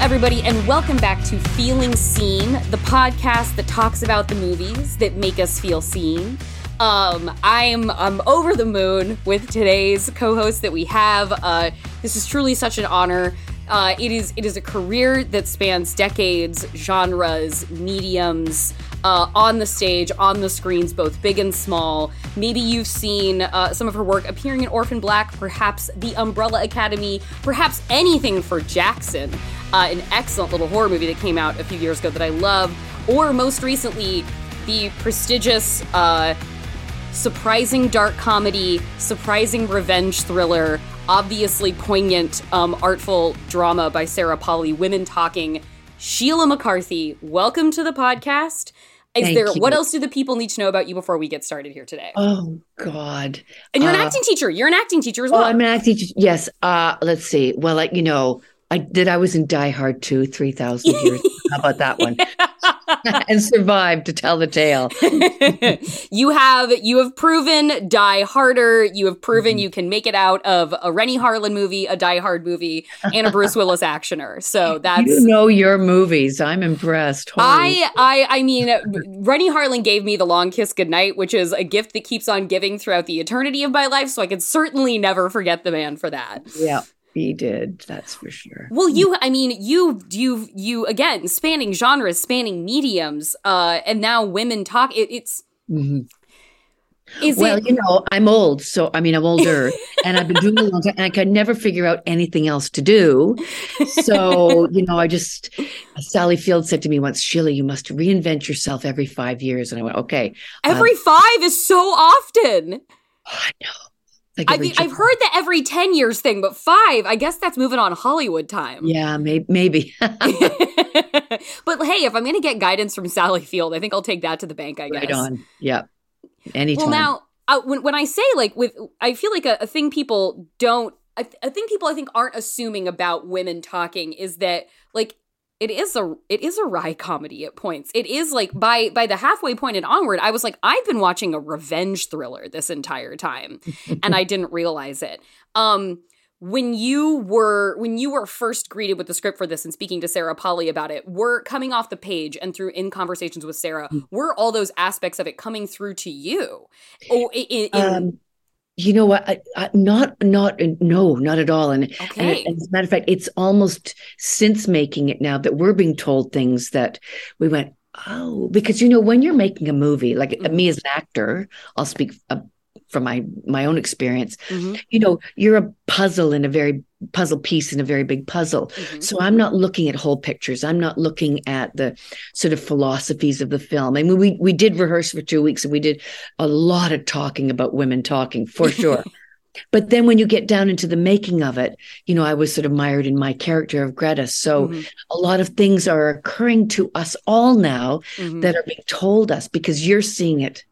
Everybody, and welcome back to Feeling Seen, the podcast that talks about the movies that make us feel seen. Um, I'm I'm over the moon with today's co-host that we have. Uh, this is truly such an honor. Uh, it is it is a career that spans decades, genres, mediums, uh, on the stage, on the screens, both big and small. Maybe you've seen uh, some of her work appearing in Orphan Black, perhaps The Umbrella Academy, perhaps anything for Jackson, uh, an excellent little horror movie that came out a few years ago that I love, or most recently, the prestigious. Uh, surprising dark comedy, surprising revenge thriller, obviously poignant, um, artful drama by Sarah Polley, Women Talking. Sheila McCarthy, welcome to the podcast. Is Thank there you. what else do the people need to know about you before we get started here today? Oh God! and you're an uh, acting teacher. You're an acting teacher as Oh, well. I'm an acting. teacher. Yes. Uh, let's see. Well, like you know, I did. I was in Die Hard two, three thousand years. How about that one? and survive to tell the tale. you have you have proven Die Harder. You have proven Mm-hmm. you can make it out of a Renny Harlin movie, a Die Hard movie, and a Bruce Willis actioner. So that's you know your movies. I'm impressed. Holy- I, I, I mean, Renny Harlin gave me the long kiss goodnight, which is a gift that keeps on giving throughout the eternity of my life. So I could certainly never forget the man for that. yeah, he did. That's for sure. Well, you, I mean, you, you, you again, spanning genres, spanning mediums, uh, and now women talk. It, it's Mhm. is Well, it? you know, I'm old, so I mean, I'm older, and I've been doing it a long time, and I could never figure out anything else to do. So, you know, I just Sally Field said to me once, Sheila, you must reinvent yourself every five years, and I went, okay. Every five is so often. Oh, I know. Like I mean, I've heard the every ten years thing, but five, I guess that's moving on Hollywood time. Yeah, maybe. maybe. but hey, if I'm going to get guidance from Sally Field, I think I'll take that to the bank. I guess. right on. Yeah. Anytime. Well, now uh, when when I say like with, I feel like a, a thing people don't. A, a thing people I think aren't assuming about women talking is that like it is a it is a wry comedy at points. It is like by by the halfway point and onward, I was like, I've been watching a revenge thriller this entire time, and I didn't realize it. Um, when you were when you were first greeted with the script for this and speaking to Sarah Polley about it, were coming off the page and through in conversations with Sarah, were all those aspects of it coming through to you? Oh, in, in, um, you know what? I, I, not, not, no, not at all. And, and, okay, and as a matter of fact, it's almost since making it now that we're being told things that we went, oh, because you know, when you're making a movie, like Mhm. me as an actor, I'll speak uh, from my my own experience. Mhm, You know, you're a puzzle in a very puzzle piece in a very big puzzle. mhm. So I'm not looking at whole pictures. I'm not looking at the sort of philosophies of the film. I mean, we we did rehearse for two weeks and we did a lot of talking about women talking for sure. but then when you get down into the making of it, you know, I was sort of mired in my character of Greta. So Mhm, a lot of things are occurring to us all now mhm, that are being told us because you're seeing it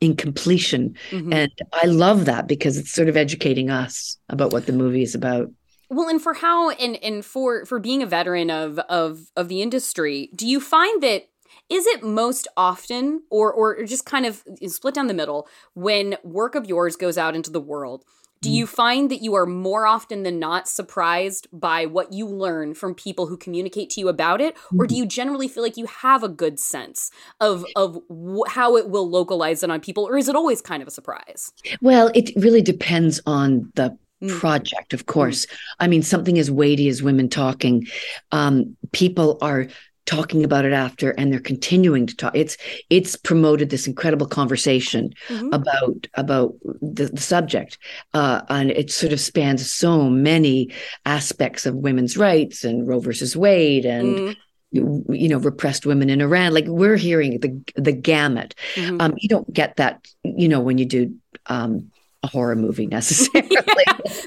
in completion. mhm. And I love that because it's sort of educating us about what the movie is about. Well, and for how and and for for being a veteran of of of the industry, do you find that is it most often or or just kind of split down the middle when work of yours goes out into the world? Do you find that you are more often than not surprised by what you learn from people who communicate to you about it, or do you generally feel like you have a good sense of of how it will localize it on people, or is it always kind of a surprise? Well, it really depends on the Mm. project, of course. I mean, something as weighty as women talking, um, people are talking about it after and they're continuing to talk. It's it's promoted this incredible conversation Mhm. about about the, the subject. Uh, and it sort of spans so many aspects of women's rights and Roe versus Wade and Mm, you, you know repressed women in Iran. Like we're hearing the the gamut. mhm. Um, you don't get that, you know, when you do um, a horror movie necessarily.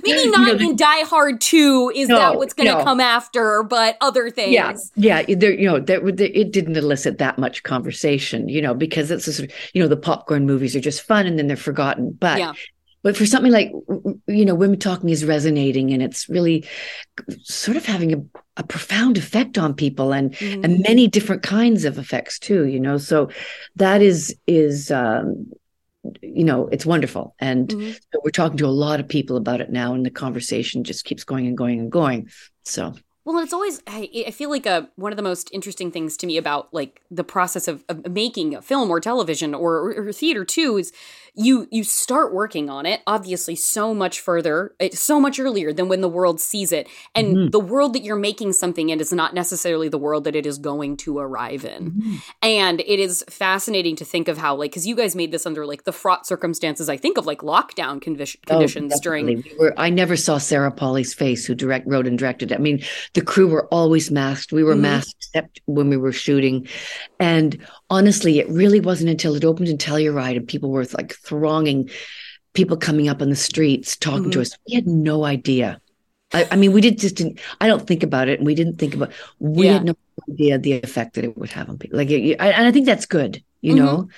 Maybe You not know, the- in Die Hard 2 is No, that what's going to no. come after, but other things. yeah, yeah. There, you know, there, there, it didn't elicit that much conversation, you know, because it's sort of, you know, the popcorn movies are just fun and then they're forgotten. But Yeah. but for something like you know, women talking is resonating and it's really sort of having a, a profound effect on people and Mhm. and many different kinds of effects too you know so that is is um you know it's wonderful and Mhm. we're talking to a lot of people about it now and the conversation just keeps going and going and going so Well, it's always I, I feel like a, uh, one of the most interesting things to me about like the process of, of making a film or television or, or, theater too is you you start working on it obviously so much further eh, so much earlier than when the world sees it and mm-hmm. the world that you're making something in is not necessarily the world that it is going to arrive in mm-hmm. and it is fascinating to think of how like because you guys made this under like the fraught circumstances i think of like lockdown conditions oh, during we were, i never saw sarah polley's face who direct wrote and directed it i mean the crew were always masked we were mm-hmm. masked except when we were shooting and honestly it really wasn't until it opened in telluride and people were like thronging people coming up on the streets talking mm-hmm. to us. We had no idea. I, I, mean, we did just didn't. I don't think about it, and we didn't think about. We yeah. had no idea the effect that it would have on people. Like, I, and I think that's good. You mm-hmm. know.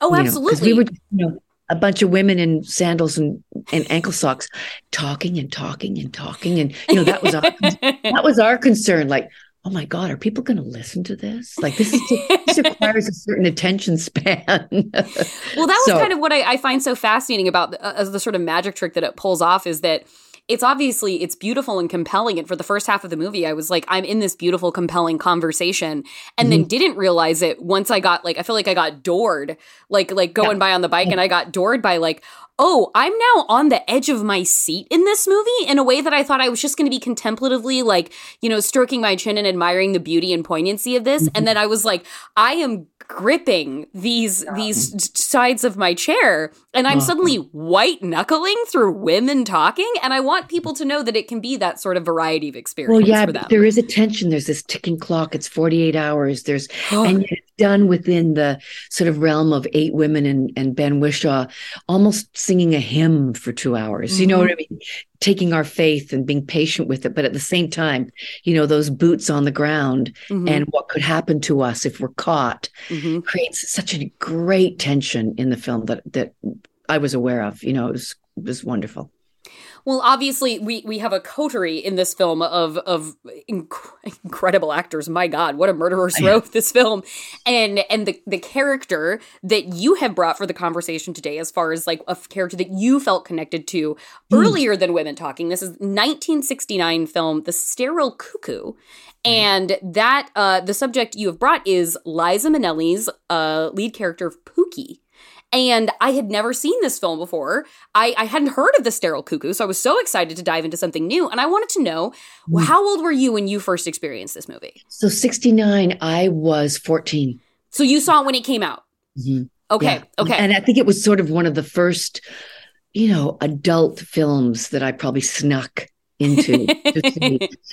Oh, you absolutely. Know, we were, you know, a bunch of women in sandals and, and ankle socks, talking and talking and talking, and you know that was our that was our concern. Like, oh my god are people going to listen to this? Like this is this requires a certain attention span. Well that was so, kind of what I, I, find so fascinating about the, uh, the sort of magic trick that it pulls off is that it's obviously it's beautiful and compelling and for the first half of the movie i was like i'm in this beautiful compelling conversation and mm-hmm. then didn't realize it once i got like i feel like i got doored like like going yeah. by on the bike and i got doored by like oh, I'm now on the edge of my seat in this movie in a way that I thought I was just going to be contemplatively, like, you know, stroking my chin and admiring the beauty and poignancy of this. Mm-hmm. And then I was like, I am gripping these yeah. these sides of my chair and i'm uh-huh. suddenly white knuckling through women talking and i want people to know that it can be that sort of variety of experience well yeah there is a tension there's this ticking clock it's 48 hours there's and it's done within the sort of realm of eight women and, and ben whishaw almost singing a hymn for two hours mm-hmm. you know what i mean taking our faith and being patient with it but at the same time you know those boots on the ground mm-hmm. and what could happen to us if we're caught mm-hmm. creates such a great tension in the film that that i was aware of you know it was it was wonderful well, obviously, we we have a coterie in this film of of inc- incredible actors. My God, what a murderer's row this film, and and the the character that you have brought for the conversation today, as far as like a character that you felt connected to mm. earlier than Women Talking. This is 1969 film, The Sterile Cuckoo, and that uh, the subject you have brought is Liza Minnelli's uh, lead character Pookie. And I had never seen this film before. I, I hadn't heard of the sterile cuckoo, so I was so excited to dive into something new. And I wanted to know mm. how old were you when you first experienced this movie? So 69, I was 14. So you saw it when it came out? Mm-hmm. Okay. Yeah. Okay. And I think it was sort of one of the first, you know, adult films that I probably snuck into.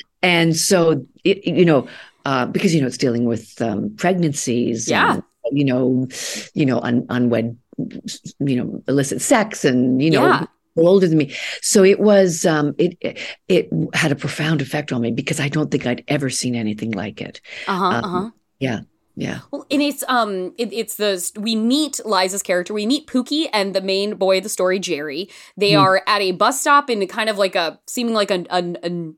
and so, it, you know, uh, because, you know, it's dealing with um, pregnancies. Yeah. And, you know, you know, un- unwed you know illicit sex and you know yeah. older than me so it was um it it had a profound effect on me because i don't think i'd ever seen anything like it uh-huh um, uh-huh yeah yeah. Well, and it's um, it, it's the we meet Liza's character. We meet Pookie and the main boy of the story, Jerry. They mm. are at a bus stop in kind of like a seeming like a, a, a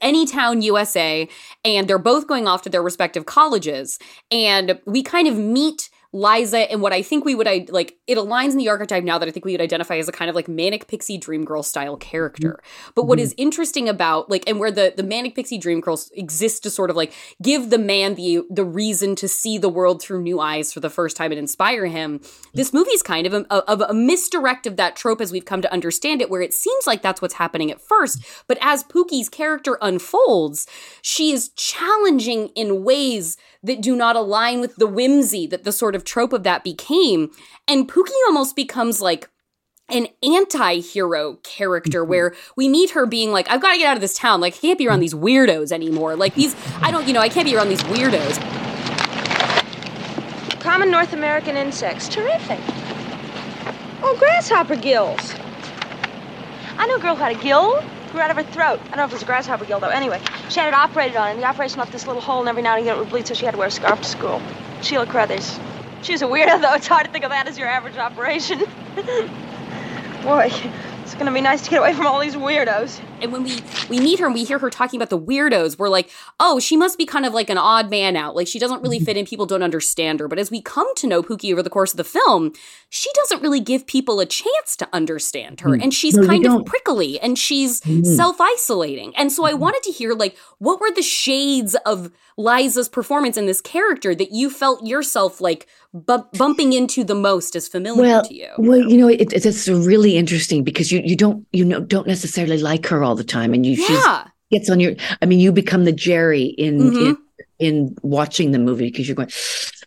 any town USA, and they're both going off to their respective colleges. And we kind of meet Liza and what I think we would I like it aligns in the archetype now that I think we would identify as a kind of like manic pixie dream girl style character. Mm-hmm. But what mm-hmm. is interesting about like and where the the manic pixie dream girls exist to sort of like give the man the the reason to see the world through new eyes for the first time and inspire him. This movie is kind of a, of a misdirect of that trope as we've come to understand it where it seems like that's what's happening at first, but as Pookie's character unfolds, she is challenging in ways that do not align with the whimsy that the sort of trope of that became. And Pookie almost becomes like an anti-hero character mm-hmm. where we meet her being like i've got to get out of this town like i can't be around these weirdos anymore like these i don't you know i can't be around these weirdos common north american insects terrific oh grasshopper gills i know a girl who had a gill grew out of her throat. I don't know if it was a grasshopper gill, though. Anyway, she had it operated on, and the operation left this little hole, and every now and again it would bleed, so she had to wear a scarf to school. Sheila Crothers. She was a weirdo, though. It's hard to think of that as your average operation. Boy, it's gonna be nice to get away from all these weirdos. And when we we meet her and we hear her talking about the weirdos, we're like, oh, she must be kind of like an odd man out. Like she doesn't really mm-hmm. fit in. People don't understand her. But as we come to know Pookie over the course of the film, she doesn't really give people a chance to understand her, mm. and she's no, kind of prickly and she's mm. self isolating. And so I mm-hmm. wanted to hear like what were the shades of Liza's performance in this character that you felt yourself like bumping into the most as familiar well, to you? Well, you know, it, it's really interesting because you you don't you know don't necessarily like her all the time, and you yeah. gets on your. I mean, you become the Jerry in mm-hmm. in, in watching the movie because you're going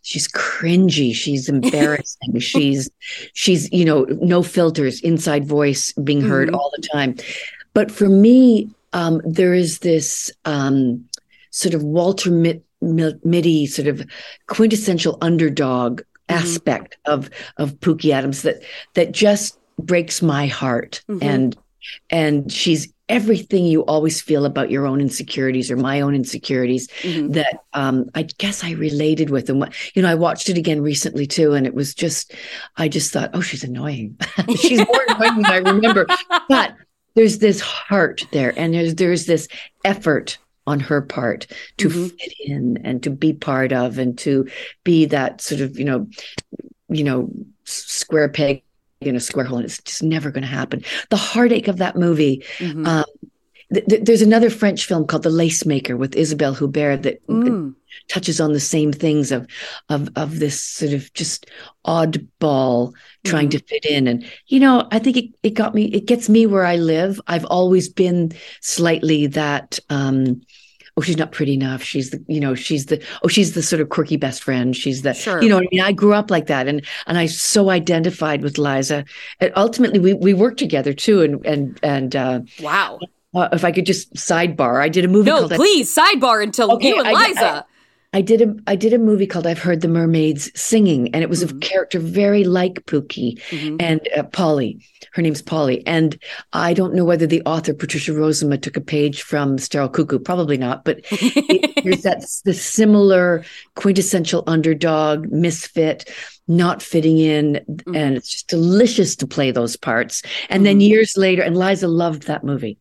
she's cringy she's embarrassing she's she's you know no filters inside voice being heard mm-hmm. all the time but for me um, there is this um, sort of Walter Mitty sort of quintessential underdog mm-hmm. aspect of of Pookie Adams that that just breaks my heart mm-hmm. and and she's everything you always feel about your own insecurities or my own insecurities mm-hmm. that um, I guess I related with. And what, you know, I watched it again recently too, and it was just, I just thought, oh, she's annoying. she's more annoying than I remember. But there's this heart there, and there's there's this effort on her part to mm-hmm. fit in and to be part of and to be that sort of you know you know square peg in a square hole and it's just never going to happen the heartache of that movie mm-hmm. um, th- th- there's another french film called the lace maker with isabelle huppert that mm. touches on the same things of of of this sort of just oddball trying mm-hmm. to fit in and you know i think it, it got me it gets me where i live i've always been slightly that um oh she's not pretty enough. She's the you know she's the oh she's the sort of quirky best friend. She's the sure. you know I mean? I grew up like that. And and I so identified with Liza. And ultimately we we worked together too. And and and uh wow. uh, if I could just sidebar I did a movie no please sidebar until okay, you and I, Liza. I, I did a I did a movie called I've Heard the Mermaids Singing, and it was mm-hmm. a character very like Pookie mm-hmm. and uh, Polly. Her name's Polly, and I don't know whether the author Patricia Rozema took a page from Sterile Cuckoo. Probably not, but it, there's that the similar quintessential underdog, misfit, not fitting in, mm-hmm. and it's just delicious to play those parts. And then mm-hmm. years later, and Liza loved that movie.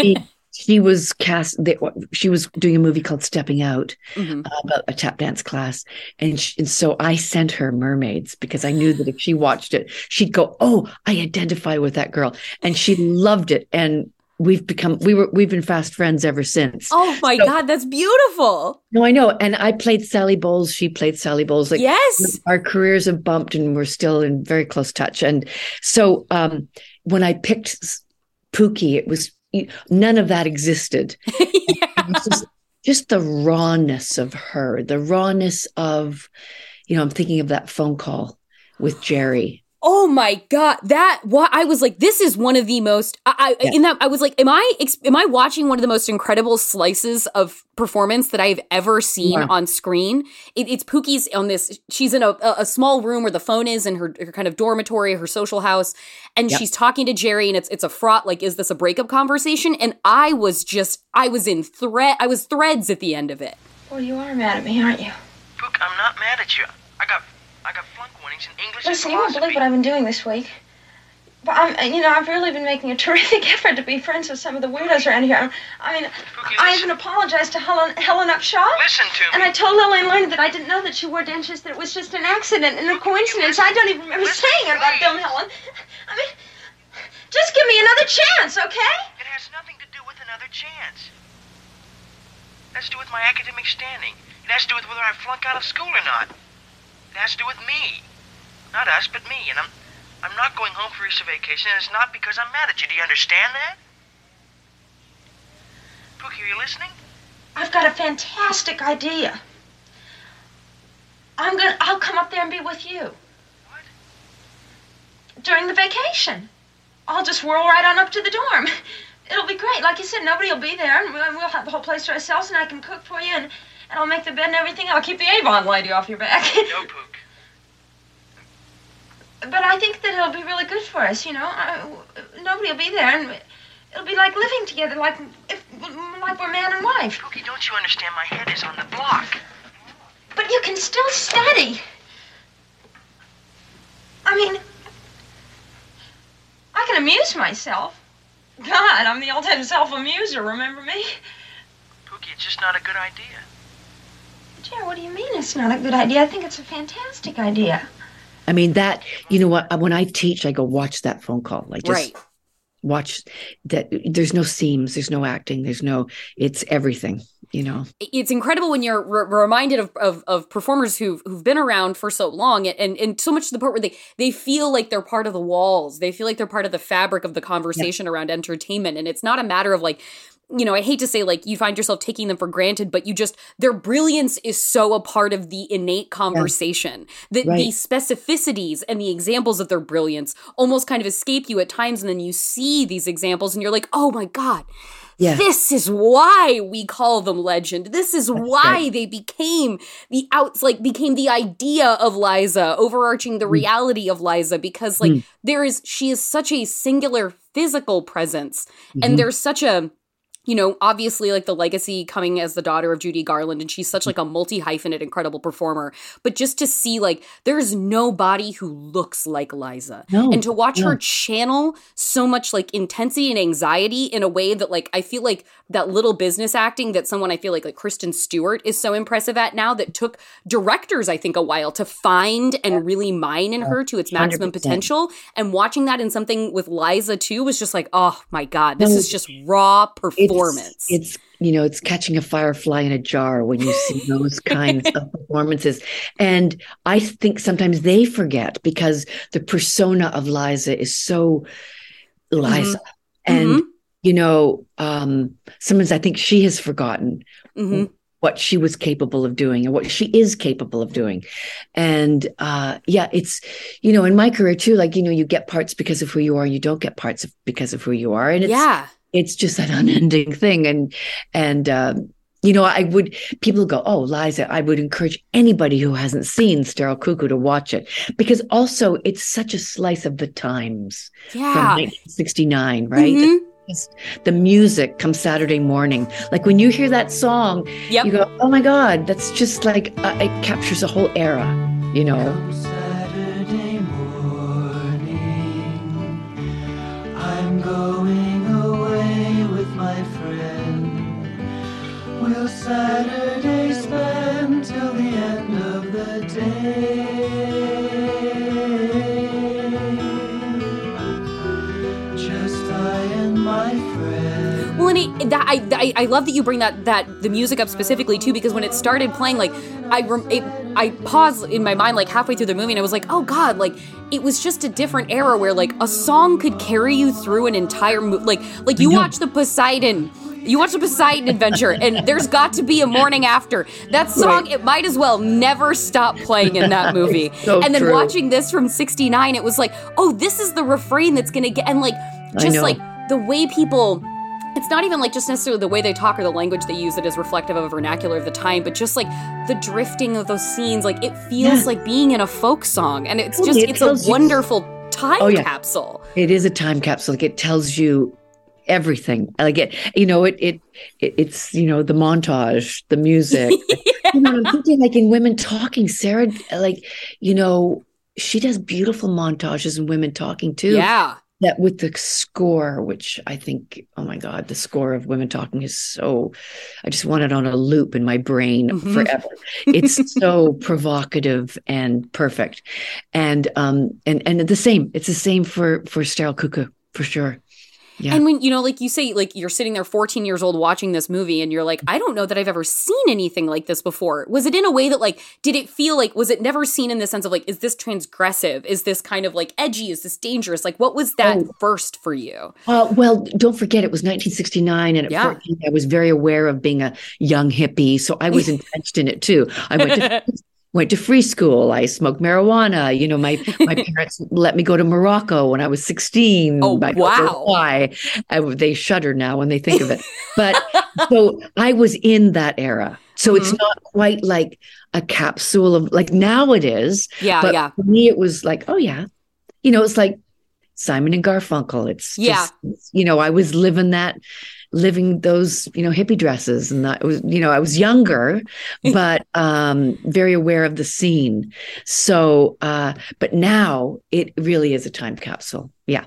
she was cast they, she was doing a movie called stepping out mm-hmm. uh, about a tap dance class. And, she, and so i sent her mermaids because i knew that if she watched it she'd go oh i identify with that girl. And she loved it. And we've become we were we've been fast friends ever since. Oh my so, god that's beautiful. No i know. And i played sally bowles. She played sally bowles. Like yes. our careers have bumped and we're still in very close touch. And so um when i picked pookie it was none of that existed. yeah. just, just the rawness of her, the rawness of, you know, I'm thinking of that phone call with Jerry Oh my god, that what I was like, this is one of the most. I, I yeah. in that I was like, am I am I watching one of the most incredible slices of performance that I've ever seen yeah. on screen? It, it's Pookie's on this. She's in a, a small room where the phone is in her, her kind of dormitory, her social house, and yep. she's talking to Jerry, and it's it's a fraught like, is this a breakup conversation? And I was just, I was in thread, I was threads at the end of it. Well, you are mad at me, aren't you? Pook, I'm not mad at you. I got I got flunk warnings in English Listen, you won't believe what I've been doing this week. But I'm, you know, I've really been making a terrific effort to be friends with some of the weirdos around here. I mean, I even apologized to Helen, Helen Upshaw. Listen to me. And I told Lillian Lerner that I didn't know that she wore dentures, that it was just an accident and a coincidence. I don't even remember listen, saying it about them, Helen. I mean, just give me another chance, okay? It has nothing to do with another chance. It has to do with my academic standing. It has to do with whether I flunk out of school or not. It has to do with me. Not us, but me. And I'm I'm not going home for Easter vacation, and it's not because I'm mad at you. Do you understand that? Pookie, are you listening? I've got a fantastic idea. I'm gonna I'll come up there and be with you. What? During the vacation. I'll just whirl right on up to the dorm. It'll be great. Like you said, nobody will be there, and we'll have the whole place to ourselves, and I can cook for you, and and I'll make the bed and everything. I'll keep the Avon lady off your back. no, Pook. But I think that it'll be really good for us, you know. I, nobody will be there, and it'll be like living together, like if, like we're man and wife. Pookie, don't you understand? My head is on the block. But you can still study. I mean, I can amuse myself. God, I'm the ultimate self-amuser, remember me? Pookie, it's just not a good idea. Jerry, what do you mean it's not a good idea? I think it's a fantastic idea. I mean that you know what? When I teach I go watch that phone call. Like just Right. watch that there's no seams there's no acting there's no it's everything you know? It's incredible when you're re- reminded of, of of performers who've who've been around for so long and and so much to the point where they they feel like they're part of the walls. They feel like they're part of the fabric of the conversation around entertainment. And it's not a matter of like you know i hate to say like you find yourself taking them for granted but you just their brilliance is so a part of the innate conversation that the specificities and the examples of their brilliance almost kind of escape you at times and then you see these examples and you're like oh my god yeah this is why we call them legend. This is why right. they became the outs like became the idea of Liza, overarching the reality of Liza, because like Mm. there is she is such a singular physical presence, Mhm. and there's such a you know, obviously like the legacy coming as the daughter of Judy Garland, and she's such like a multi hyphenate, incredible performer. But just to see like there's nobody who looks like Liza, No, and to watch no. her channel so much like intensity and anxiety in a way that like I feel like that little business acting that someone I feel like like Kristen Stewart is so impressive at now that took directors I think a while to find and really mine in her to its maximum 100%. potential. And watching that in something with Liza too was just like, oh my god, this No, is just raw it's, performance. it's you know it's catching a firefly in a jar when you see those kinds of performances and i think sometimes they forget because the persona of liza is so liza and Mhm. you know um sometimes i think she has forgotten Mhm. what she was capable of doing and what she is capable of doing and uh yeah it's you know in my career too like you know you get parts because of who you are and you don't get parts of, because of who you are and it's yeah. It's just an unending thing and and um you know i would people go oh liza i would encourage anybody who hasn't seen sterile cuckoo to watch it because also it's such a slice of the times from Yeah. 1969 right Mhm. Just the music comes saturday morning like when you hear that song Yep. you go oh my god that's just like uh, it captures a whole era you know Saturday morning, I'm going Saturday spend till the end of the day? Just I and my friend. Well, and it, that I, I I love that you bring that that the music up specifically too because when it started playing, like I it, I paused in my mind like halfway through the movie and I was like, oh god, like it was just a different era where like a song could carry you through an entire movie. Like like you know. watch the Poseidon. You watch a Poseidon Adventure, and there's got to be a morning after. That song, it might as well never stop playing in that movie. So and then true. watching this from '69, it was like, oh, this is the refrain that's gonna get, and like just like the way people it's not even like just necessarily the way they talk or the language they use that is reflective of a vernacular of the time, but just like the drifting of those scenes. Like it feels Yeah. like being in a folk song, and it's just it it's a tells you- wonderful oh, time Oh, yeah. capsule. It is a time capsule. Like it tells you everything. Like it, you know, it, it, it it's you know the montage, the music. You know, I'm thinking like in women talking, Sarah, like you know, she does beautiful montages in women talking too. Yeah, That with the score, which I think, oh my God, the score of women talking is so. I just want it on a loop in my brain Mhm. forever. It's so provocative and perfect, and um and and the same. It's the same for for Sterile Cuckoo for sure. Yeah. and when you know, like you say, like you're sitting there, 14 years old, watching this movie, and you're like, I don't know that I've ever seen anything like this before. Was it in a way that like, did it feel like, was it never seen in the sense of like, is this transgressive? Is this kind of like edgy? Is this dangerous? Like, what was that Oh. first for you? Uh, well, don't forget it was 1969, and at Yeah. 14, I was very aware of being a young hippie, so I was entrenched in it too. I went to went to free school. I smoked marijuana. You know, my my parents let me go to Morocco when I was 16. Oh, I wow. Why? I, they shudder now when they think of it. But so I was in that era. So Mm-hmm. it's not quite like a capsule of like now it is. Yeah, But yeah. for me, it was like, oh yeah, you know, it's like Simon and Garfunkel. It's Yeah. just, you know, I was living that, living those, you know, hippie dresses, and that was, you know, I was younger, but um, very aware of the scene. So, uh, but now it really is a time capsule. Yeah,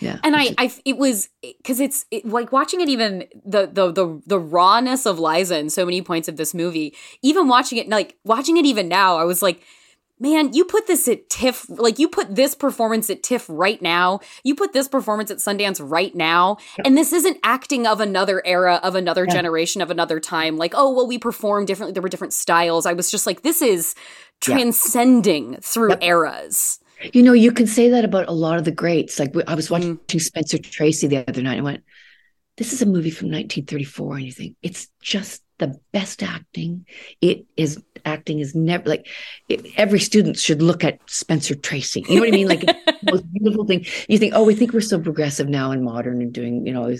Yeah. and I, I, it was because it's it, like watching it. Even the, the the the rawness of Liza in so many points of this movie. Even watching it, like watching it even now, I was like, man, you put this at TIFF, like you put this performance at TIFF right now. You put this performance at Sundance right now, and this isn't acting of another era, of another Yeah. generation, of another time. Like, oh well, we performed differently. There were different styles. I was just like, this is Yeah. transcending through Yep. eras. You know, you can say that about a lot of the greats. Like I was Mm. watching Spencer Tracy the other night and I went, this is a movie from 1934. And you think it's just the best acting. It is acting is never like it, every student should look at Spencer Tracy. You know what I mean? Like most beautiful thing. You think, oh, we think we're so progressive now and modern and doing, you know,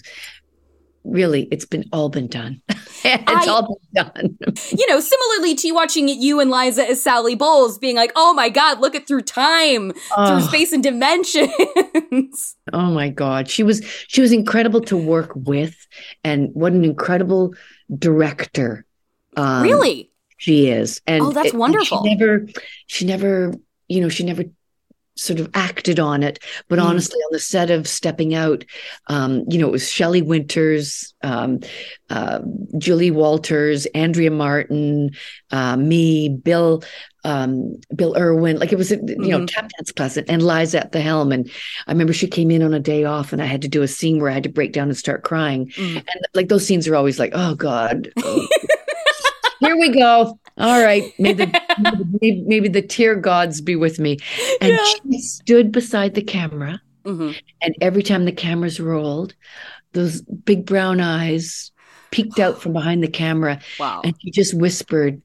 really, it's been all been done. it's I- all done. you know, similarly to watching you and Liza as Sally Bowles being like, oh my God, look at through time, through Oh. space and dimensions. Oh my God. She was she was incredible to work with and what an incredible director. Um, really? She is. And Oh, that's it- and wonderful. She never she never, you know, she never sort of acted on it. But Mm. honestly, on the set of stepping out, um, you know, it was Shelley Winters, um, uh, Julie Walters, Andrea Martin, uh, me, Bill, um, Bill Irwin. Like it was, a, you know, Mhm. tap dance class, and, and Liza at the helm. And I remember she came in on a day off, and I had to do a scene where I had to break down and start crying. Mm. And like those scenes are always like, oh God. oh. Here we go. All right. May the, maybe, maybe the tear gods be with me. And Yeah. she stood beside the camera. Mhm. And every time the cameras rolled, those big brown eyes peeked out from behind the camera. Wow. And she just whispered,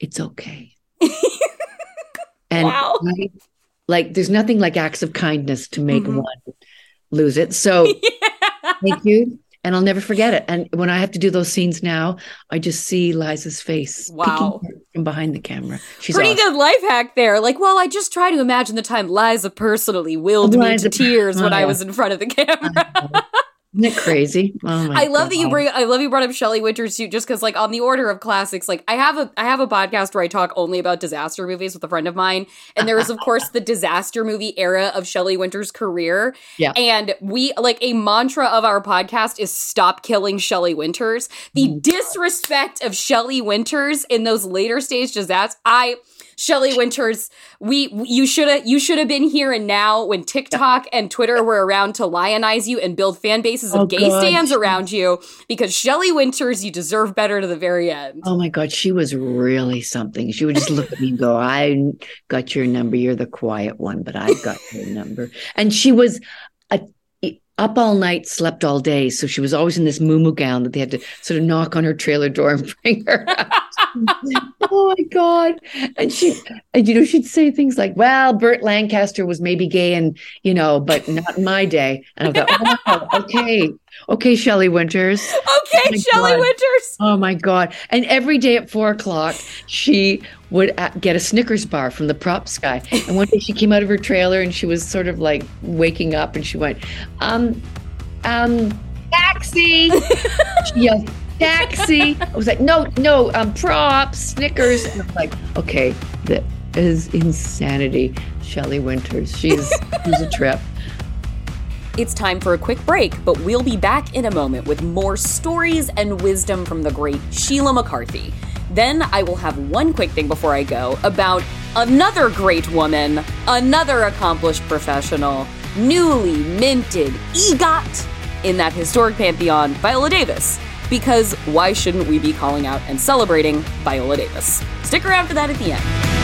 It's okay. and Wow. I- like, there's nothing like acts of kindness to make Mhm. one lose it. So thank you. And I'll never forget it. And when I have to do those scenes now, I just see Liza's face Wow. from behind the camera. She's Pretty awesome. good life hack there. Like, well, I just try to imagine the time Liza personally willed Liza- me to tears when Oh, I was in front of the camera. Isn't it crazy? Oh my I love that you bring. I love you brought up Shelley Winters too, just because like on the order of classics, like I have a I have a podcast where I talk only about disaster movies with a friend of mine, and there is of course the disaster movie era of Shelley Winters' career. Yeah. and we like a mantra of our podcast is stop killing Shelley Winters. The Mm. disrespect of Shelley Winters in those later stage disasters. I. Shelley Winters, we you should have you should have been here and now when TikTok and Twitter were around to lionize you and build fan bases of Oh, gay God. stands around you because Shelley Winters, you deserve better to the very end. Oh my God, she was really something. She would just look at me and go, I got your number. You're the quiet one, but I got your number. And she was a, up all night, slept all day. So she was always in this moo gown that they had to sort of knock on her trailer door and bring her out. Oh my God. And she, and you know, she'd say things like, well, Burt Lancaster was maybe gay and, you know, but not in my day. And I thought, oh, wow, okay. Okay, Shelley Winters. Okay, my Shelley God. Winters. Oh my God. And every day at four o'clock, she would uh, get a Snickers bar from the props guy. And one day she came out of her trailer and she was sort of like waking up and she went, um, um, taxi. she yelled, taxi. I was like, no, no, um, props, Snickers. And I'm like, okay, that is insanity. Shelley Winters. She's, she's a trip. It's time for a quick break, but we'll be back in a moment with more stories and wisdom from the great Sheila McCarthy. Then I will have one quick thing before I go about another great woman, another accomplished professional, newly minted EGOT in that historic pantheon, Viola Davis. Because why shouldn't we be calling out and celebrating Viola Davis? Stick around for that at the end.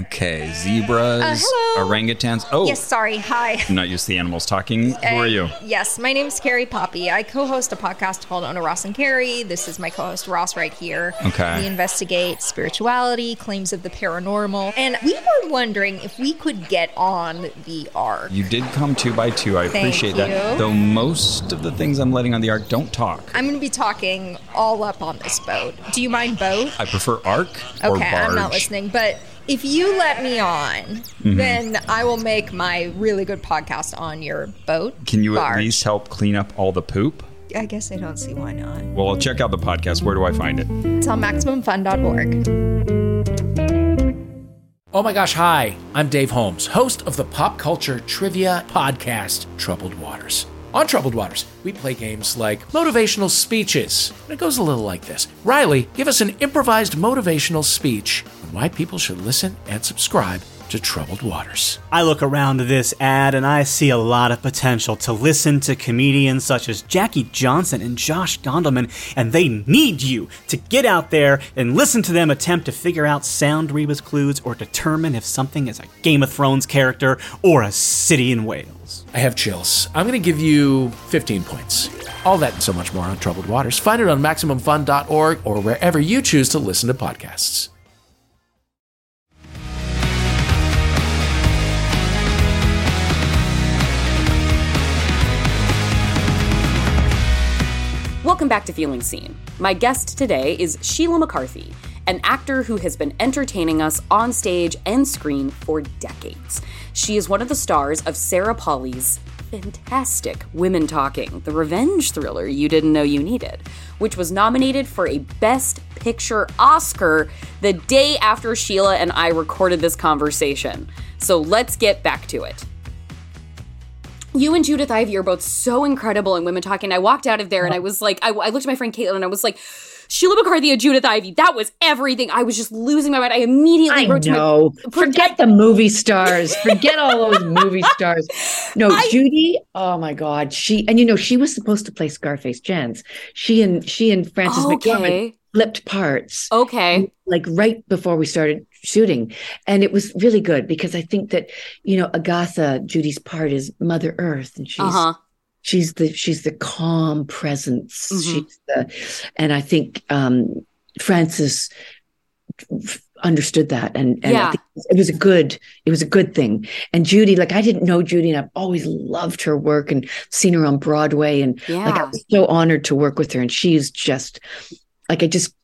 Okay, zebras, Uh, orangutans. Oh, Yes, sorry. Hi. I'm not used to the animals talking. Who are Uh, you? Yes, my name's Carrie Poppy. I co-host a podcast called Ona Ross and Carrie. This is my co-host Ross right here. Okay. We investigate spirituality, claims of the paranormal, and we were wondering if we could get on the ark. You did come two by two. I Thank appreciate that. Though most of the things I'm letting on the ark don't talk. I'm going to be talking all up on this boat. Do you mind boat? I prefer ark or Okay, barge. I'm not listening, but if you let me on, Mm-hmm. then I will make my really good podcast on your boat. Can you barge. at least help clean up all the poop? I guess I don't see why not. Well, I'll check out the podcast. Where do I find it? It's on MaximumFun.org. Oh my gosh, hi. I'm Dave Holmes, host of the pop culture trivia podcast Troubled Waters. On Troubled Waters, we play games like motivational speeches. And it goes a little like this Riley, give us an improvised motivational speech on why people should listen and subscribe to Troubled Waters. I look around this ad and I see a lot of potential to listen to comedians such as Jackie Johnson and Josh Gondelman, and they need you to get out there and listen to them attempt to figure out sound rebus clues or determine if something is a Game of Thrones character or a city in Wales. I have chills. I'm going to give you 15 points. All that and so much more on Troubled Waters. Find it on MaximumFun.org or wherever you choose to listen to podcasts. Welcome back to Feeling Seen. My guest today is Sheila McCarthy, an actor who has been entertaining us on stage and screen for decades. She is one of the stars of Sarah Polley's fantastic Women Talking, the revenge thriller you didn't know you needed, which was nominated for a Best Picture Oscar the day after Sheila and I recorded this conversation. So let's get back to it you and Judith Ivey are both so incredible in Women Talking. I walked out of there and I was like, I, I looked at my friend Caitlin and I was like, Sheila McCarthy and Judith Ivey, That was everything. I was just losing my mind. I immediately I wrote know. to my Forget the movie stars. Forget all those movie stars. No, Judy. Oh my God. She and you know she was supposed to play Scarface Janz. She and she and Frances Okay. McDormand flipped parts. Okay. Like right before we started shooting, and it was really good because I think that you know Agatha Judy's part is Mother Earth, and she's Uh huh. she's the she's the calm presence Mhm. she's the and i think um frances understood that and, and Yeah. I think it was a good it was a good thing and judy like i didn't know judy and i've always loved her work and seen her on broadway and like i Yeah. was so honored to work with her and she's just like i just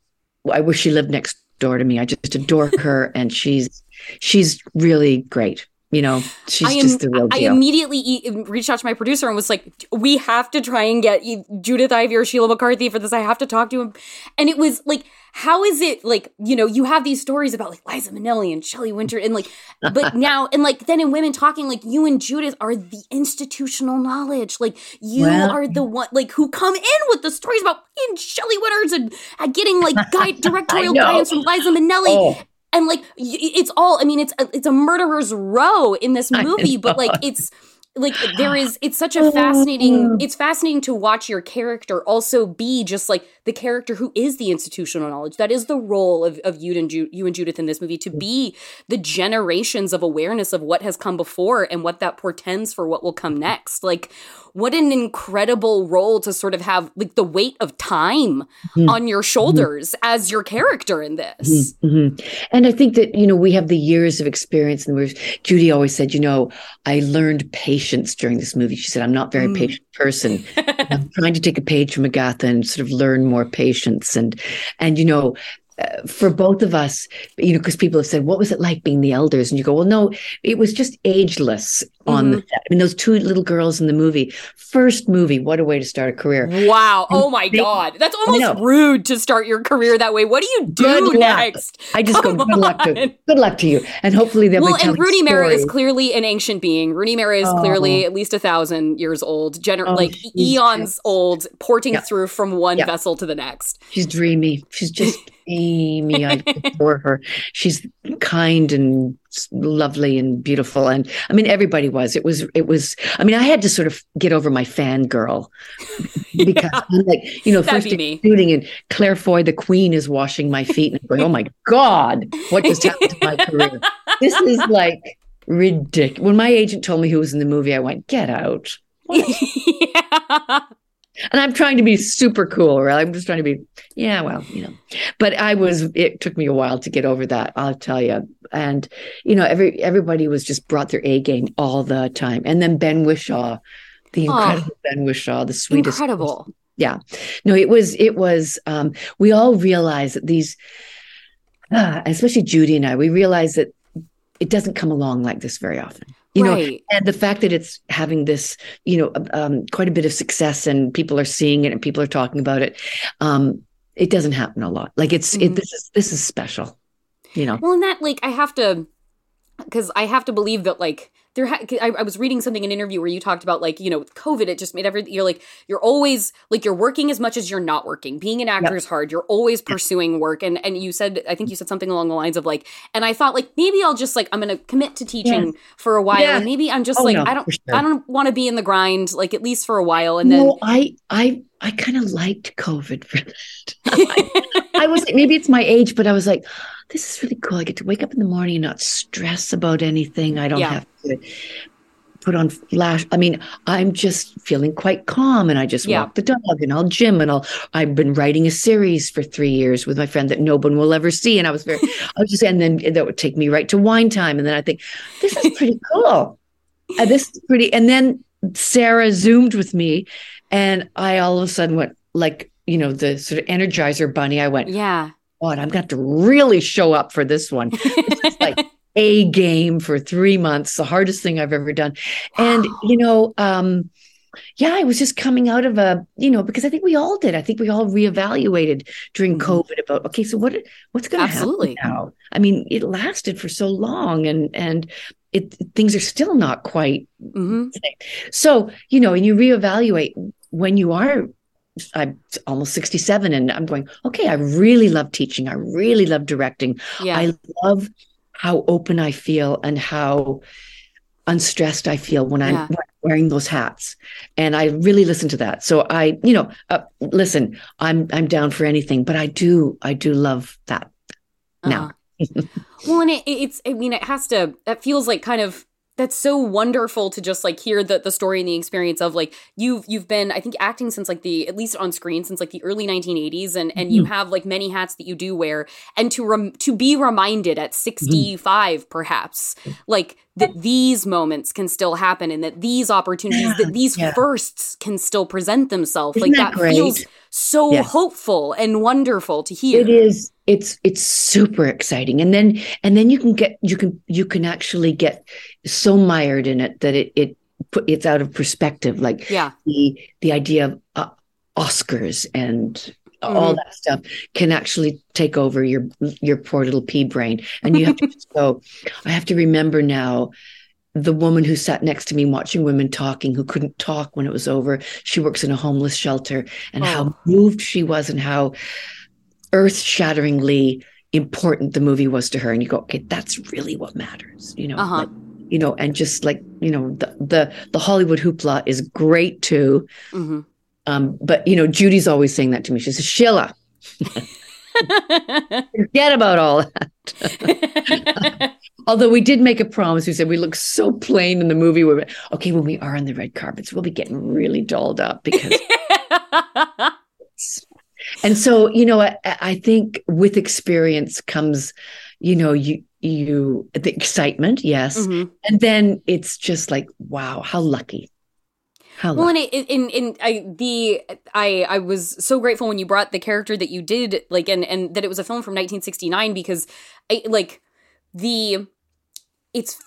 i wish she lived next door to me. I just adore her and she's she's really great you know she's I am. just the real I immediately e- reached out to my producer and was like, "We have to try and get e- Judith Ivey or Sheila McCarthy for this. I have to talk to him." And it was like, how is it like you know you have these stories about like Liza Minnelli and Shelley Winter and like, but now and like then in Women Talking, like you and Judith are the institutional knowledge. Like you Well- are the one like who come in with the stories about fucking Shelley Winters and uh, getting like guide, directorial guidance from Liza Minnelli Oh. And like it's all i mean it's a, it's a murderer's row in this movie but like it's like there is it's such a fascinating it's fascinating to watch your character also be just like the character who is the institutional knowledge. That is the role of, of you and Ju- you and judith in this movie to be the generations of awareness of what has come before and what that portends for what will come next. Like what an incredible role to sort of have like the weight of time on your shoulders as your character in this Mhm. And I think that, you know, we have the years of experience. And we're, Judy always said, you know, I learned patience during this movie. She said, I'm not a very Mm. patient person. I'm trying to take a page from Agatha and sort of learn more patience. And, and, you know, uh, for both of us, you know, because people have said, what was it like being the elders? And you go, well, no, it was just ageless on the Mm-hmm. set. I mean, those two little girls in the movie, first movie, what a way to start a career. Wow. Oh my They- God. That's almost rude to start your career that way. What do you do Good luck. next? I just Come go, good luck to good luck to you. And hopefully they'll Well, and Rooney Mara is clearly an ancient being. Rooney Mara is clearly at least a thousand years old, gener- Oh, like eons old, porting Yeah. through from one Yeah. vessel to the next. She's dreamy. She's just Amy. I adore her. She's kind and lovely and beautiful. And I mean, everybody was. It was. It was. I mean, I had to sort of get over my fangirl because I'm like, you know, That'd first be day me. shooting and Claire Foy, the Queen, is washing my feet, and I'm going, oh my god, what just happened to my career? This is like ridiculous. When my agent told me who was in the movie, I went, get out. yeah. And I'm trying to be super cool, right? I'm just trying to be, yeah, well, you know. But I was. It took me a while to get over that. I'll tell you. And you know, every everybody was just brought their A game all the time. And then Ben Whishaw, the Oh. incredible Ben Whishaw, the sweetest, Incredible. yeah. No, it was. It was. Um, we all realized that these, ah, especially Judy and I, we realized that it doesn't come along like this very often. You know, and the fact that it's having this, you know, um, quite a bit of success and people are seeing it and people are talking about it, um, it doesn't happen a lot. Like it's Mhm. it, this is this is special, you know. Well, and that like I have to because I have to believe that like there ha- I, I was reading something in an interview where you talked about like you know with covid it just made everything you're like you're always like you're working as much as you're not working. Being an actor is hard. You're always pursuing work. And and you said i think you said something along the lines of like and i thought like maybe i'll just like i'm gonna commit to teaching for a while. Yeah. and maybe i'm just Oh, like no, i don't sure. i don't want to be in the grind like at least for a while. And then I I I kind of liked COVID for that. I, I was maybe it's my age, but I was like, this is really cool. I get to wake up in the morning and not stress about anything. I don't Yeah. have to put on flash. I mean, I'm just feeling quite calm and I just Yeah. walk the dog and I'll gym and I'll I've been writing a series for three years with my friend that no one will ever see. And I was very I was just and then that would take me right to wine time. And then I think, this is pretty cool. And this is pretty and then Sarah zoomed with me and I all of a sudden went like, you know, the sort of energizer bunny. I went, yeah God, I'm going to have to really show up for this one. Like a game for three months, the hardest thing I've ever done. And, you know, um, yeah, I was just coming out of a, you know, because I think we all did. I think we all reevaluated during Mhm. COVID about, okay, so what, what's going to happen now? I mean, it lasted for so long and, and it, things are still not quite hmm so, you know, and you reevaluate when you are, I'm almost 67 and I'm going, okay, I really love teaching. I really love directing. yeah I love how open I feel and how unstressed I feel when I'm Yeah. wearing those hats. And I really listen to that. So I, you know, uh, listen, I'm, I'm down for anything, but I do, I do love that now. Uh-huh. well, and it, it's, I mean, it has to, that feels like kind of, that's so wonderful to just like hear the, the story and the experience of like you've you've been I think acting since like the at least on screen since like the early 1980s and and you mm-hmm. have like many hats that you do wear and to rem- to be reminded at mm-hmm. 65 perhaps like that these moments can still happen and that these opportunities Yeah, that these yeah. firsts can still present themselves Isn't like that that, feels so Yeah. hopeful and wonderful to hear It is. It's it's super exciting, and then and then you can get you can you can actually get so mired in it that it it put it's out of perspective. Like yeah the the idea of uh, Oscars and all that stuff can actually take over your your poor little pea brain, and you have to go. I have to remember now. The woman who sat next to me watching women talking, who couldn't talk when it was over, she works in a homeless shelter, and Oh. how moved she was, and how earth shatteringly important the movie was to her. And you go, okay, that's really what matters, you know. Uh-huh. like, you know, and just like you know, the the the Hollywood hoopla is great too. hmm Um, but you know, Judy's always saying that to me. She says, Sheila, forget about all that. Although we did make a promise, we said we look so plain in the movie. We're okay when we are on the red carpets, we'll be getting really dolled up because and so you know I, I think with experience comes you know you you the excitement yes Mhm. and then it's just like wow how lucky how Well, lucky. and it, in in I the I I was so grateful when you brought the character that you did like and and that it was a film from 1969 because I like the it's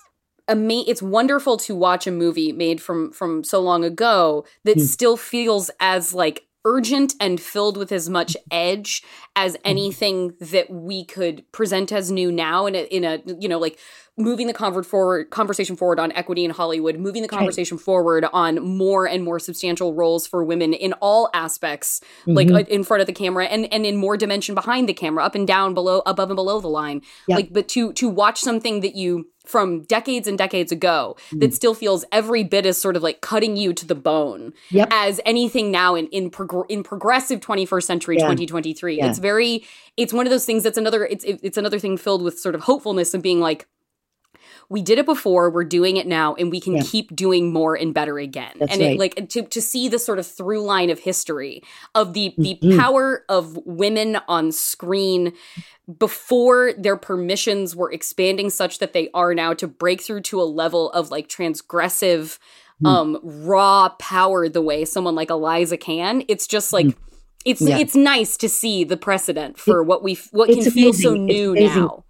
ama- it's wonderful to watch a movie made from from so long ago that Hmm. still feels as like urgent and filled with as much edge as anything that we could present as new now in a in a you know like moving the convert forward conversation forward on equity in Hollywood, moving the conversation forward on more and more substantial roles for women in all aspects, like Mhm. uh, in front of the camera and and in more dimension behind the camera, up and down, below, above and below the line. Yeah. Like, but to to watch something that you from decades and decades ago that hmm. still feels every bit as sort of like cutting you to the bone Yep. as anything now in in, progr- in progressive 21st century Yeah. 2023 Yeah. it's very it's one of those things that's another it's it- it's another thing filled with sort of hopefulness and being like we did it before we're doing it now and we can Yeah. keep doing more and better again That's and it, like to, to see the sort of through line of history of the the Mhm. power of women on screen before their permissions were expanding such that they are now to break through to a level of like transgressive Hmm. um raw power the way someone like Eliza can it's just like it's Hmm. Yeah. it's nice to see the precedent for what we what can it's feel so new now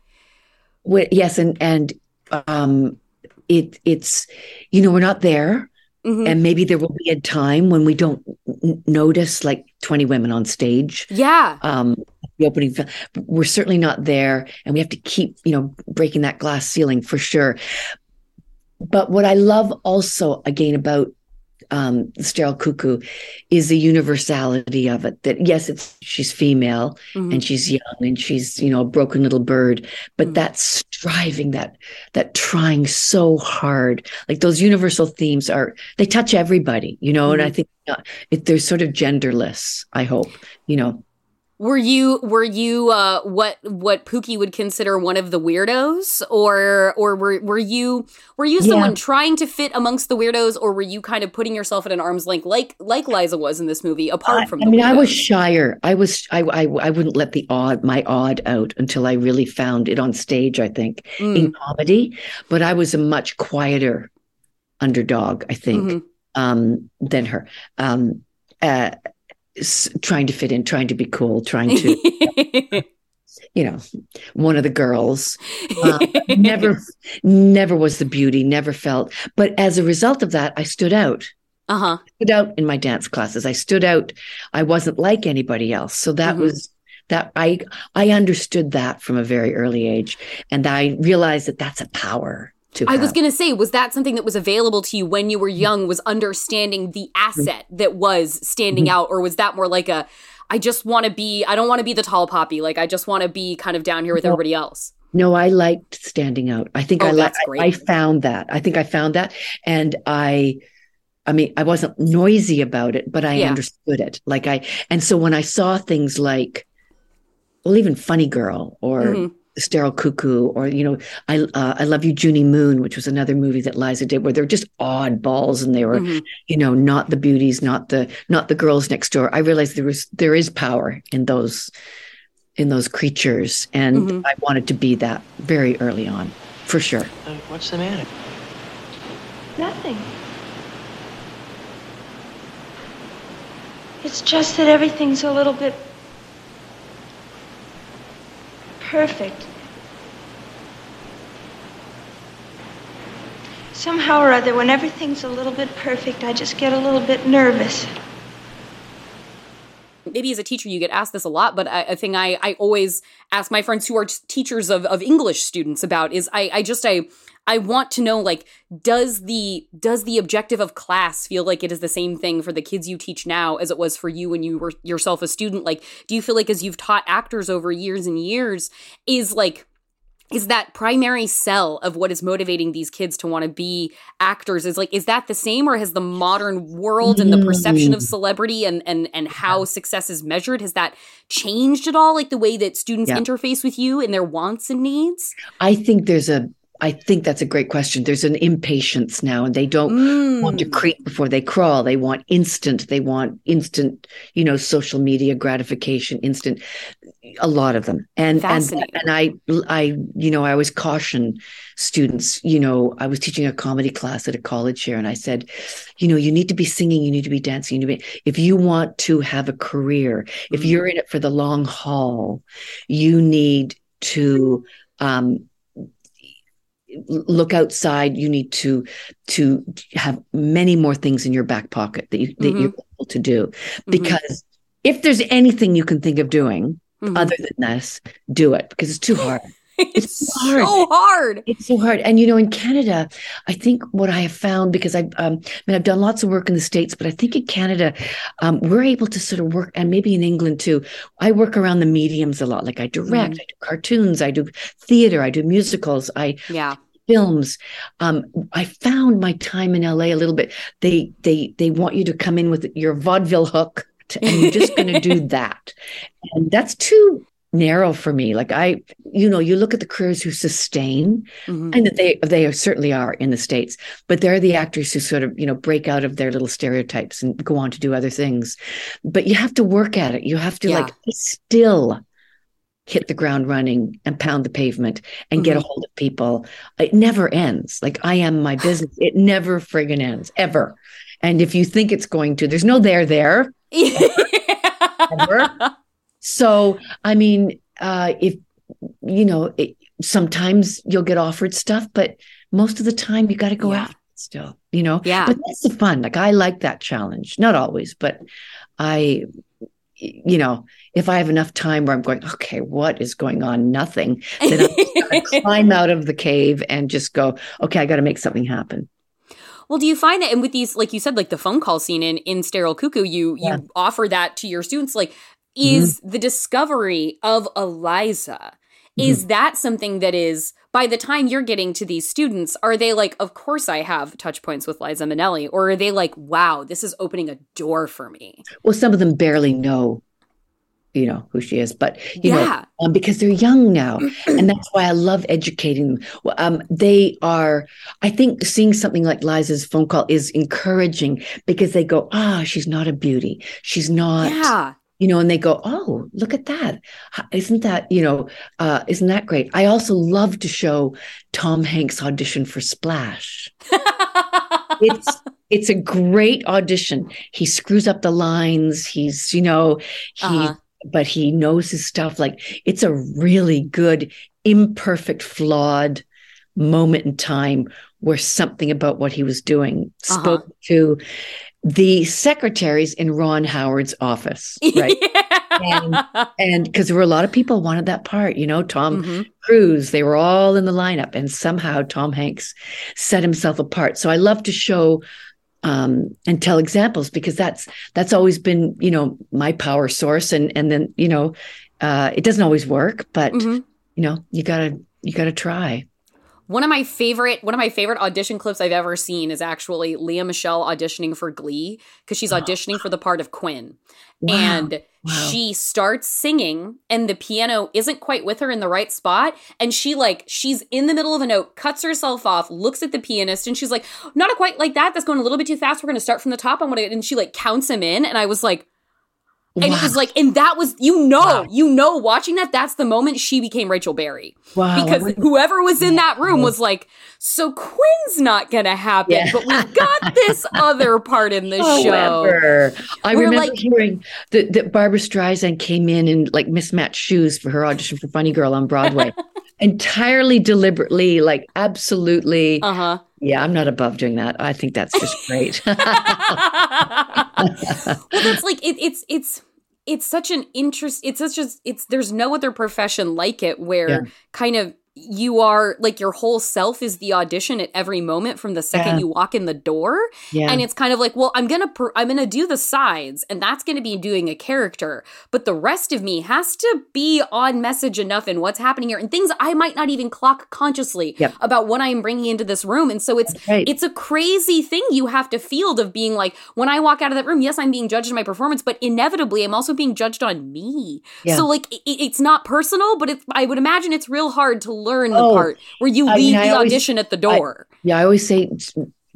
yes and and um it it's you know we're not there Mhm. and maybe there will be a time when we don't n- notice like 20 women on stage yeah um the opening film. We're certainly not there, and we have to keep, you know, breaking that glass ceiling for sure. But what I love also again about um, the sterile cuckoo is the universality of it. That yes, it's she's female Mhm. and she's young and she's you know a broken little bird, but Mhm. that striving, that that trying so hard, like those universal themes are they touch everybody, you know. And I think uh, it, they're sort of genderless. I hope you know. Were you were you uh, what what Pookie would consider one of the weirdos, or or were were you were you someone Yeah. trying to fit amongst the weirdos, or were you kind of putting yourself at an arm's length, like like Liza was in this movie, apart from? I the mean, I was shyer. I was. I, I. I wouldn't let the odd my odd out until I really found it on stage. I think Mm, in comedy, but I was a much quieter underdog. I think mhm. um, than her. Um, uh, trying to fit in, trying to be cool, trying to you know, one of the girls. Um, never, never was the beauty. Never felt. But as a result of that, I stood out uh huh. stood out in my dance classes. I stood out. I wasn't like anybody else. So that Mhm. was that I I understood that from a very early age, and I realized that that's a power to. I was gonna say, was that something that was available to you when you were young? Was understanding the asset that was standing Mhm. out, or was that more like a, I just want to be, I don't want to be the tall poppy, like I just want to be kind of down here with No. everybody else. No, I liked standing out. I think Oh, I like. I found that. I think I found that, and I. I mean, I wasn't noisy about it, but I Yeah. understood it. Like I, and so when I saw things like, well, even Funny Girl or Mhm. Sterile Cuckoo, or you know, I uh, I Love You, Junie Moon, which was another movie that Liza did, where they're just oddballs and they were, Mhm. you know, not the beauties, not the not the girls next door. I realized there was there is power in those in those creatures, and Mhm. I wanted to be that very early on, for sure. Uh, what's the matter? Nothing. It's just that everything's a little bit perfect. Somehow or other, when everything's a little bit perfect, I just get a little bit nervous. maybe as a teacher you get asked this a lot but a thing I, I always ask my friends who are teachers of, of english students about is I, I just i i want to know like does the does the objective of class feel like it is the same thing for the kids you teach now as it was for you when you were yourself a student like do you feel like as you've taught actors over years and years is like is that primary cell of what is motivating these kids to want to be actors is like is that the same or has the modern world and the perception of mm. celebrity and and and how success is measured has that changed at all like the way that students Yeah. interface with you and their wants and needs I think there's a. I think that's a great question. There's an impatience now, and they don't want to Mm. creep before they crawl. They want instant. They want instant, you know, social media gratification, instant. A lot of them, and and and I, I, you know, I always caution students. You know, I was teaching a comedy class at a college here, and I said, you know, you need to be singing, you need to be dancing, you need to be. If you want to have a career, if Mhm. you're in it for the long haul, you need to. um look outside you need to to have many more things in your back pocket that you that Mhm. you're able to do Mhm. because if there's anything you can think of doing Mhm. other than this do it because it's too hard it's it's so hard it's so hard and you know in canada i think what i have found because i've um, I mean, i've done lots of work in the states but i think in canada um, we're able to sort of work and maybe in england too i work around the mediums a lot like i direct Mhm. i do cartoons i do theater i do musicals i yeah films um i found my time in la a little bit. They they they want you to come in with your vaudeville hook to, and you're just going to do that. And that's too narrow for me. Like i you know you look at the careers who sustain Mhm. and that they they are, certainly are in the states but they're the actors who sort of you know break out of their little stereotypes and go on to do other things. But you have to work at it. You have to Yeah. like still hit the ground running and pound the pavement and get a Mm-hmm. hold of people. It never ends. Like i am my business. It never friggin ends ever. And if you think it's going to there's no there there. Ever. so i mean uh if you know it, sometimes you'll get offered stuff but most of the time you got to go Yeah. after it still you know? Yeah. But that's the fun. Like i like that challenge. Not always but i you know, if I have enough time where I'm going, okay, what is going on? Nothing. Then gonna climb out of the cave and just go, okay, I got to make something happen. Well, do you find that, and with these, like you said, like the phone call scene in in Sterile Cuckoo, you Yeah. you offer that to your students, like mm-hmm. is the discovery of Eliza. Is mm-hmm. that something that is by the time you're getting to these students, are they like, of course I have touch points with Liza Minnelli, or are they like, wow, this is opening a door for me? Well, some of them barely know, you know, who she is, but you Yeah. know, um, because they're young now, and that's why I love educating them. Um, they are. I think seeing something like Liza's phone call is encouraging because they go, ah, she's not a beauty. She's not. Yeah. You know, and they go, oh, look at that! Isn't that you know? Uh, isn't that great? I also love to show Tom Hanks audition for Splash. it's it's a great audition. He screws up the lines. He's you know he Uh-huh. but he knows his stuff. Like it's a really good, imperfect, flawed moment in time where something about what he was doing Uh-huh. spoke to the secretaries in Ron Howard's office, right? and and because there were a lot of people wanted that part, you know, Tom Mhm. Cruise, they were all in the lineup, and somehow Tom Hanks set himself apart. So I love to show um, and tell examples because that's that's always been, you know, my power source, and and then you know, uh, it doesn't always work, but Mhm. you know, you gotta you gotta try. One of my favorite one of my favorite audition clips I've ever seen is actually Lea Michele auditioning for Glee because she's auditioning for the part of Quinn. Wow. And Wow. she starts singing and the piano isn't quite with her in the right spot and she like she's in the middle of a note cuts herself off looks at the pianist and she's like not quite like that that's going a little bit too fast we're going to start from the top i'm going to and she like counts him in and i was like and it was like and that was you know Wow. you know watching that that's the moment she became rachel berry Wow, because whoever was in that room was like so quinn's not gonna happen Yeah. but we've got this other part in the show I We're remember like- hearing that, that Barbra Streisand came in in like mismatched shoes for her audition for Funny Girl on Broadway, entirely deliberately, like absolutely. uh-huh Yeah, I'm not above doing that. I think that's just great. well that's like it, it's it's it's such an interest it's such as it's there's no other profession like it where Yeah. kind of you are like your whole self is the audition at every moment from the second Yeah. you walk in the door yeah. and it's kind of like well i'm gonna per- i'm gonna do the sides and that's gonna be doing a character but the rest of me has to be on message enough in what's happening here and things i might not even clock consciously Yep. about what i'm bringing into this room and so it's right. it's a crazy thing you have to field of being like when i walk out of that room yes i'm being judged on my performance but inevitably i'm also being judged on me Yeah. so like it, it's not personal but it's i would imagine it's real hard to learn the Oh, part where you I leave mean, the always- audition at the door yeah, I always say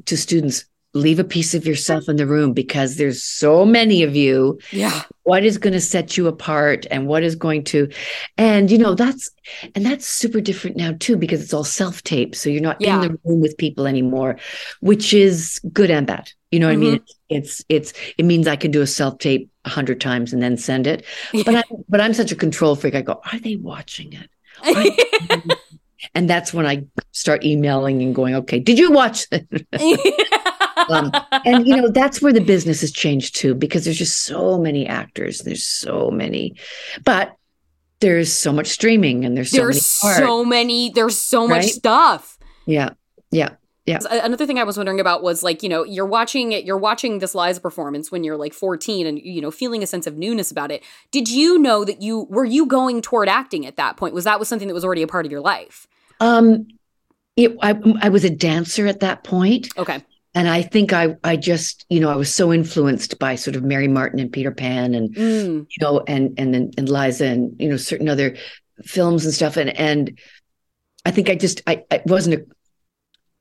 to students, leave a piece of yourself in the room because there's so many of you. yeah What is going to set you apart and what is going to, and you know, that's, and that's super different now too because it's all self tape. So you're not Yeah. in the room with people anymore, which is good and bad. You know what I mean? Mm-hmm. It's, it's, it means I can do a self tape a hundred times and then send it. But I, but I'm such a control freak. I go, are they watching it? And that's when I start emailing and going, okay, did you watch it? um, and you know that's where the business has changed too because there's just so many actors there's so many but there's so much streaming and there's so there's many art. so many there's so much stuff yeah yeah yeah. Another thing i was wondering about was like you know you're watching it you're watching this liza performance when you're like 14 and you know feeling a sense of newness about it. Did you know that you were you going toward acting at that point? Was that was something that was already a part of your life? Um it, I, I was a dancer at that point. Okay. And i think i i just you know i was so influenced by sort of mary martin and peter pan and Mm, you know and and and liza and you know certain other films and stuff. And and i think i just i, I wasn't a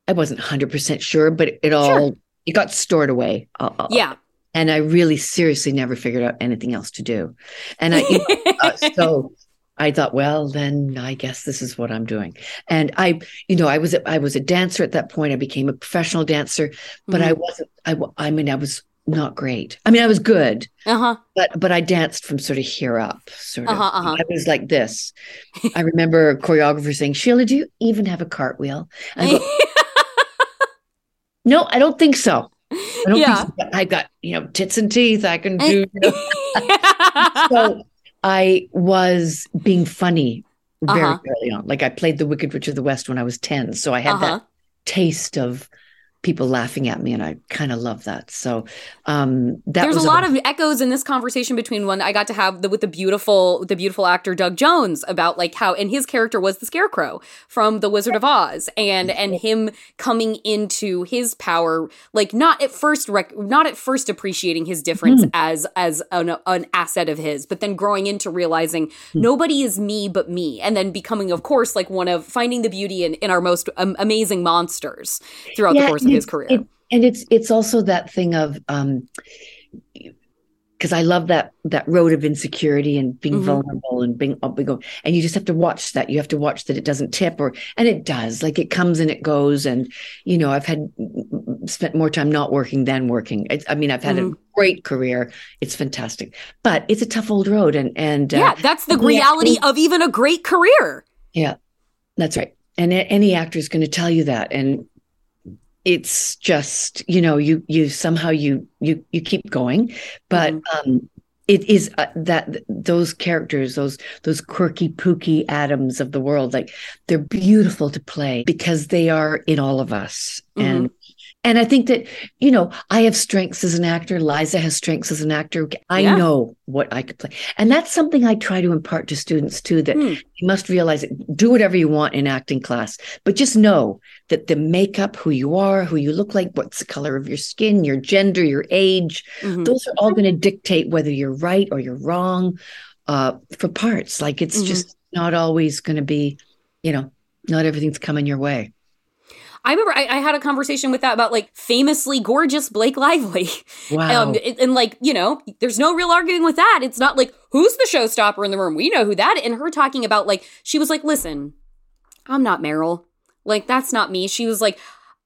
i wasn't 100% sure but it, all Sure. it got stored away I'll- I'll- yeah and I really seriously never figured out anything else to do. And I, you know, uh, so I thought, well, then I guess this is what I'm doing. And I, you know, I was a, I was a dancer at that point. I became a professional dancer, but I wasn't. I, I mean, I was not great. I mean, I was good, uh-huh but but I danced from sort of here up, sort of. Uh-huh, uh-huh. I was like this. I remember a choreographer saying, "Sheila, do you even have a cartwheel?" I go, "No, I don't think so." I don't Yeah. think so. I got you know tits and teeth. I can do. you know. so I was being funny very Uh-huh. early on. Like I played the Wicked Witch of the West when I was ten, so I had Uh-huh. that taste of people laughing at me, and I kind of love that. So um, that There's was a lot of echoes in this conversation between one I got to have the, with the beautiful the beautiful actor Doug Jones about like how and his character was the Scarecrow from The Wizard of Oz and and him coming into his power like not at first rec- not at first appreciating his difference as as an, an asset of his but then growing into realizing nobody is me but me and then becoming of course like one of finding the beauty in, in our most um, amazing monsters throughout the course of his career. it- and it's it's also that thing of um because I love that that road of insecurity and being Mhm. vulnerable and being up and and you just have to watch that you have to watch that it doesn't tip or and it does like it comes and it goes and you know I've had spent more time not working than working it's, I mean I've had Mhm. a great career it's fantastic but it's a tough old road and and uh, yeah, that's the reality of even a great career. yeah, that's right. And any actor is going to tell you that, and it's just you know you you somehow you you you keep going, but um, it is uh, that those characters, those those quirky, Pookie Adams of the world, like they're beautiful to play because they are in all of us, and and I think that you know I have strengths as an actor. Liza has strengths as an actor. I Yeah. know what I could play, and that's something I try to impart to students too. That Hmm. you must realize it. Do whatever you want in acting class, but just know that the makeup, who you are, who you look like, what's the color of your skin, your gender, your age, Mhm. those are all going to dictate whether you're right or you're wrong uh, for parts. Like it's Mhm. just not always going to be, you know, not everything's coming your way. I remember I, I had a conversation with that about like famously gorgeous Blake Lively. Wow. Um, and, and, like, you know, there's no real arguing with that. It's not like, who's the showstopper in the room? We know who that is. And her talking about like, she was like, listen, I'm not Meryl. Like, that's not me. She was like,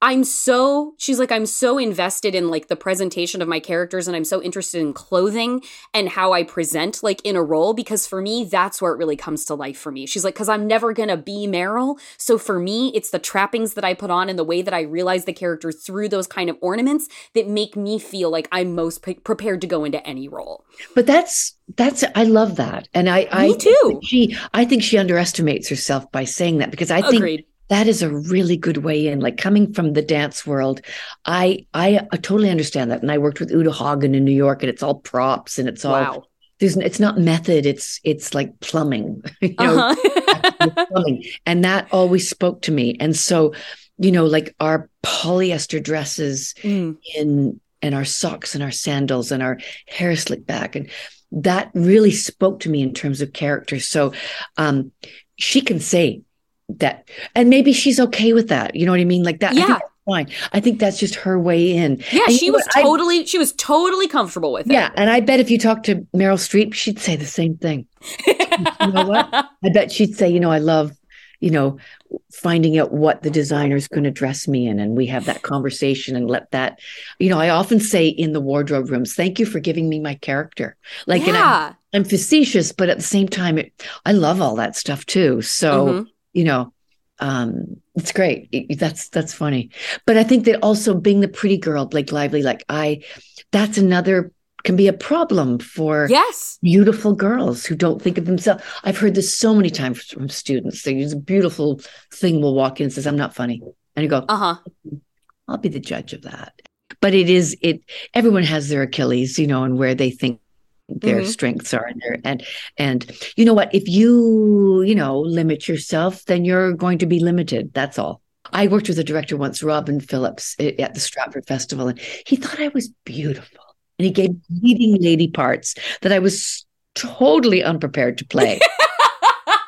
I'm so, she's like, I'm so invested in like the presentation of my characters and I'm so interested in clothing and how I present like in a role because for me, that's where it really comes to life for me. She's like, because I'm never going to be Meryl. So for me, it's the trappings that I put on and the way that I realize the character through those kind of ornaments that make me feel like I'm most pre- prepared to go into any role. But that's that's I love that, and I I Me think too. She I think she underestimates herself by saying that because I think Agreed. That is a really good way in. Like coming from the dance world, I I, totally understand that, and I worked with Uta Hagen in New York, and it's all props and it's all Wow. there's it's not method, it's it's like plumbing, you know, Uh-huh. plumbing, and that always spoke to me, and so you know like our polyester dresses Mm. in and our socks and our sandals and our hair slicked back and that really spoke to me in terms of character so um she can say that and maybe she's okay with that you know what i mean like that I think Yeah. that's fine i think that's just her way in Yeah, And she was what? I- totally she was totally comfortable with it. yeah and i bet if you talk to meryl streep she'd say the same thing you know what i bet she'd say you know i love you know finding out what the designer's going to dress me in and we have that conversation and let that you know i often say in the wardrobe rooms thank you for giving me my character like and I'm, yeah. I'm facetious but at the same time it, i love all that stuff too so Mhm. You know um it's great It- that's that's funny but i think that also being the pretty girl blake lively like i that's another can be a problem for Yes. beautiful girls who don't think of themselves. I've heard this so many times from students. They use a beautiful thing will walk in and says, I'm not funny. And you go, Uh-huh. I'll be the judge of that. But it is it everyone has their Achilles, you know, and where they think their Mhm. strengths are and their and and you know what, if you, you know, limit yourself, then you're going to be limited. That's all. I worked with a director once, Robin Phillips, at the Stratford Festival, and he thought I was beautiful. And he gave leading lady parts that I was totally unprepared to play.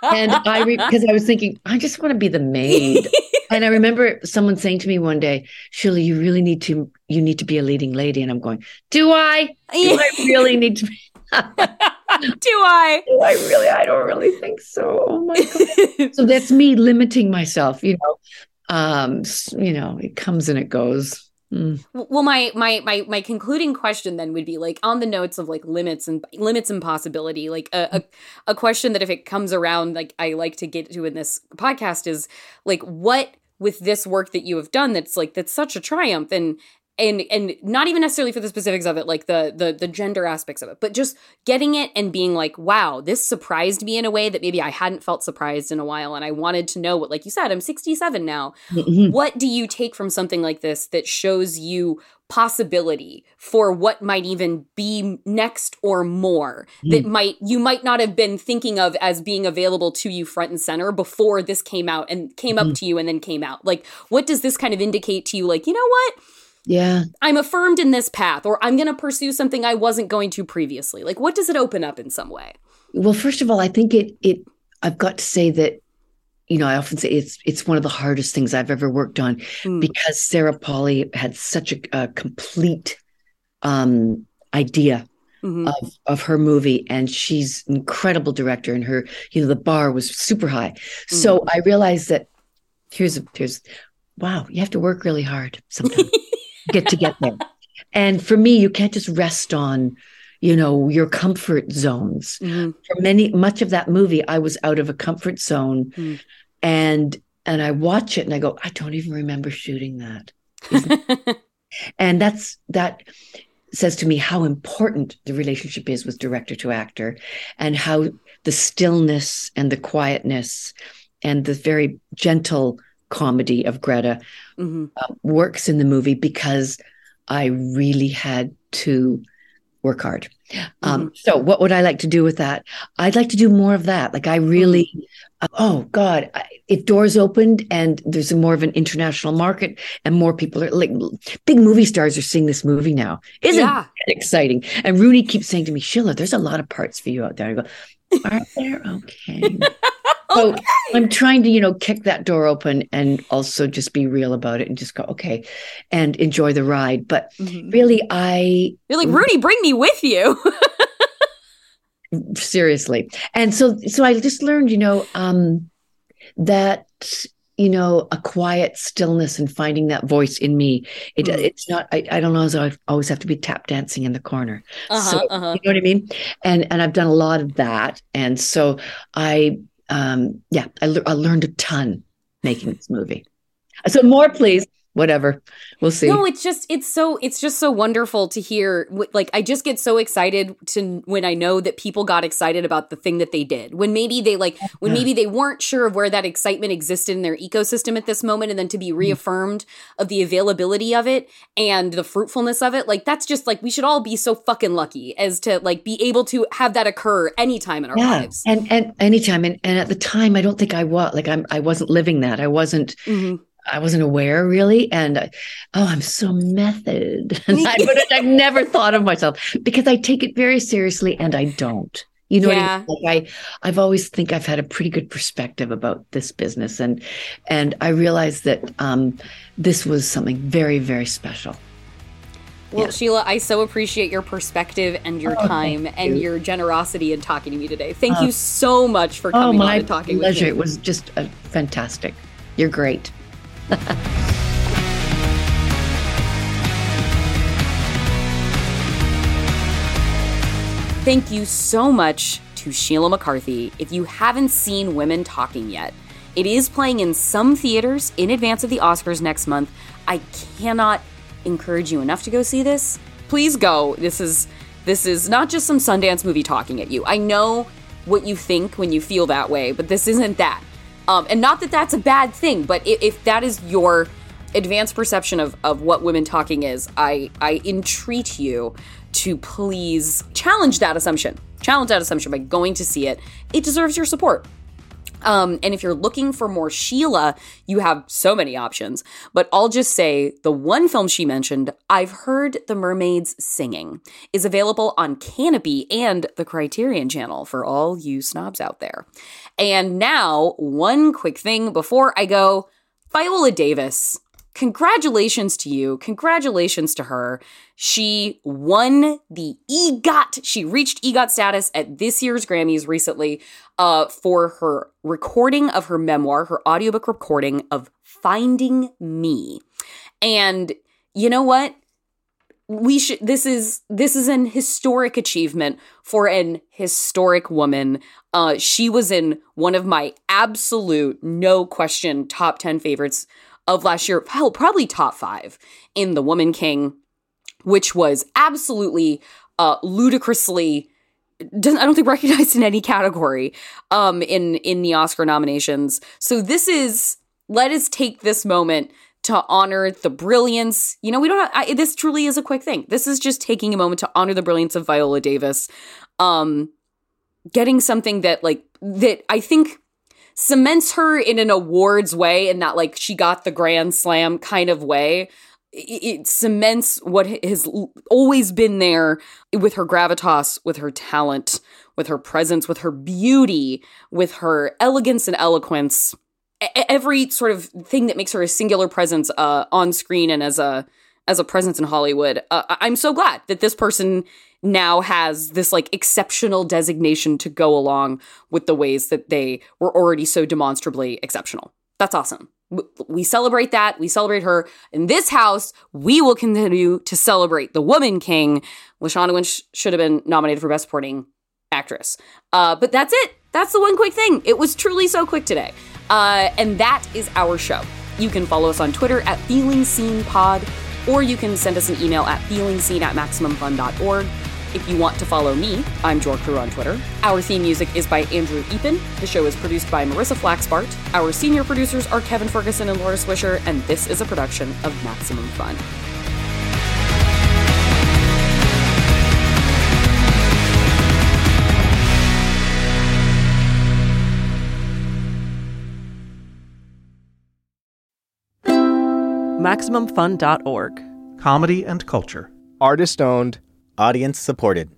and I, re- because I was thinking, I just want to be the maid. and I remember someone saying to me one day, Shirley, you really need to, you need to be a leading lady. And I'm going, do I? Do I really need to be? Do I? Do I really? I don't really think so. Oh my God. so that's me limiting myself, you know. Um, you know, it comes and it goes. Mm. Well, my my my my concluding question then would be like on the notes of like limits and limits and possibility, like a, a a question that if it comes around, like I like to get to in this podcast is like what with this work that you have done that's like that's such a triumph and and and not even necessarily for the specifics of it like the the the gender aspects of it but just getting it and being like wow this surprised me in a way that maybe i hadn't felt surprised in a while and i wanted to know what like you said i'm 67 now. Mhm. what do you take from something like this that shows you possibility for what might even be next or more that might you might not have been thinking of as being available to you front and center before this came out and came up to you and then came out? Like what does this kind of indicate to you like you know what Yeah. I'm affirmed in this path, or I'm going to pursue something I wasn't going to previously. Like, what does it open up in some way? Well, first of all, I think it it I've got to say that you know I often say it's it's one of the hardest things I've ever worked on Mm. because Sarah Polley had such a, a complete um, idea Mhm. of of her movie, and she's an incredible director, and her you know the bar was super high. So I realized that here's a here's wow, you have to work really hard sometimes get to get there. And for me, you can't just rest on you know your comfort zones Mhm. for many much of that movie i was out of a comfort zone Mm. and and i watch it and i go i don't even remember shooting that and that's that says to me how important the relationship is with director to actor and how the stillness and the quietness and the very gentle comedy of greta Mhm. uh, works in the movie because I really had to work hard. Um, so, what would I like to do with that? I'd like to do more of that. Like, I really, uh, oh God, I, if doors opened and there's a more of an international market and more people are like big movie stars are seeing this movie now, isn't Yeah. that exciting? And Rooney keeps saying to me, Sheila, there's a lot of parts for you out there. I go, are there? Okay. So I'm trying to, you know, kick that door open and also just be real about it and just go, okay, and enjoy the ride. But Mhm. really, I You're like, Rooney, bring me with you. seriously, and so so I just learned, you know, um, that you know, a quiet stillness and finding that voice in me. It Mm. it's not. I, I don't know. as I always have to be tap dancing in the corner. Uh-huh, so uh-huh. you know what I mean? And and I've done a lot of that, and so I um yeah, I, I learned a ton making this movie. So more, please. Whatever, we'll see. No, it's just it's so it's just so wonderful to hear. Like I just get so excited to when I know that people got excited about the thing that they did. When maybe they like when maybe they weren't sure of where that excitement existed in their ecosystem at this moment, and then to be Mm. reaffirmed of the availability of it and the fruitfulness of it. Like that's just like we should all be so fucking lucky as to like be able to have that occur anytime in our yeah, lives. and and anytime, and and at the time, I don't think I was like I'm. I wasn't living that. I wasn't. Mhm. I wasn't aware really, and I, oh, I'm so method. And I would I've never thought of myself because I take it very seriously, and I don't. You know Yeah. what I mean? Like I, I've always think I've had a pretty good perspective about this business, and and I realized that um, this was something very very special. Well, Yeah. Sheila, I so appreciate your perspective and your Oh, time thank and your generosity in talking to me today. Thank Oh. you so much for Oh, coming on and talking pleasure! with me. It was just uh, fantastic. You're great. Thank you so much to Sheila McCarthy. If you haven't seen Women Talking yet, it is playing in some theaters in advance of the Oscars next month. I cannot encourage you enough to go see this. Please go. This is this is not just some Sundance movie talking at you. I know what you think when you feel that way, but this isn't that. Um, and not that that's a bad thing, but if, if that is your advanced perception of, of what women talking is, I, I entreat you to please challenge that assumption. Challenge that assumption by going to see it. It deserves your support. Um, and if you're looking for more Sheila, you have so many options. But I'll just say the one film she mentioned, I've Heard the Mermaids Singing, is available on Kanopy and the Criterion channel for all you snobs out there. And now, one quick thing before I go Viola Davis. Congratulations to you. Congratulations to her. She won the EGOT. She reached EGOT status at this year's Grammys recently uh, for her recording of her memoir, her audiobook recording of Finding Me. And you know what? we should this is this is an historic achievement for an historic woman uh she was in one of my absolute no question top 10 favorites of last year. Hell, probably top five in The Woman King, which was absolutely uh, ludicrously. Doesn't, I don't think recognized in any category um, in in the Oscar nominations. So this is let us take this moment to honor the brilliance. You know, we don't. Have, I, this truly is a quick thing. This is just taking a moment to honor the brilliance of Viola Davis, um, getting something that like that I think cements her in an awards way, and that like she got the Grand Slam kind of way. It, it cements what has always been there with her gravitas, with her talent, with her presence, with her beauty, with her elegance and eloquence every sort of thing that makes her a singular presence uh, on screen and as a as a presence in Hollywood. Uh, I'm so glad that this person now has this like exceptional designation to go along with the ways that they were already so demonstrably exceptional. That's awesome. We celebrate that. We celebrate her. In this house, we will continue to celebrate the woman king. Lashana Lynch should have been nominated for Best Supporting Actress. Uh, but that's it. That's the one quick thing. It was truly so quick today. Uh, and that is our show. You can follow us on Twitter at Feeling Seen Pod, or you can send us an email at feelingseen at maximumfun.org. If you want to follow me, I'm JorCru on Twitter. Our theme music is by Andrew Epen. The show is produced by Marissa Flaxbart. Our senior producers are Kevin Ferguson and Laura Swisher, and this is a production of Maximum Fun. MaximumFun.org. Comedy and culture. Artist owned. Audience supported.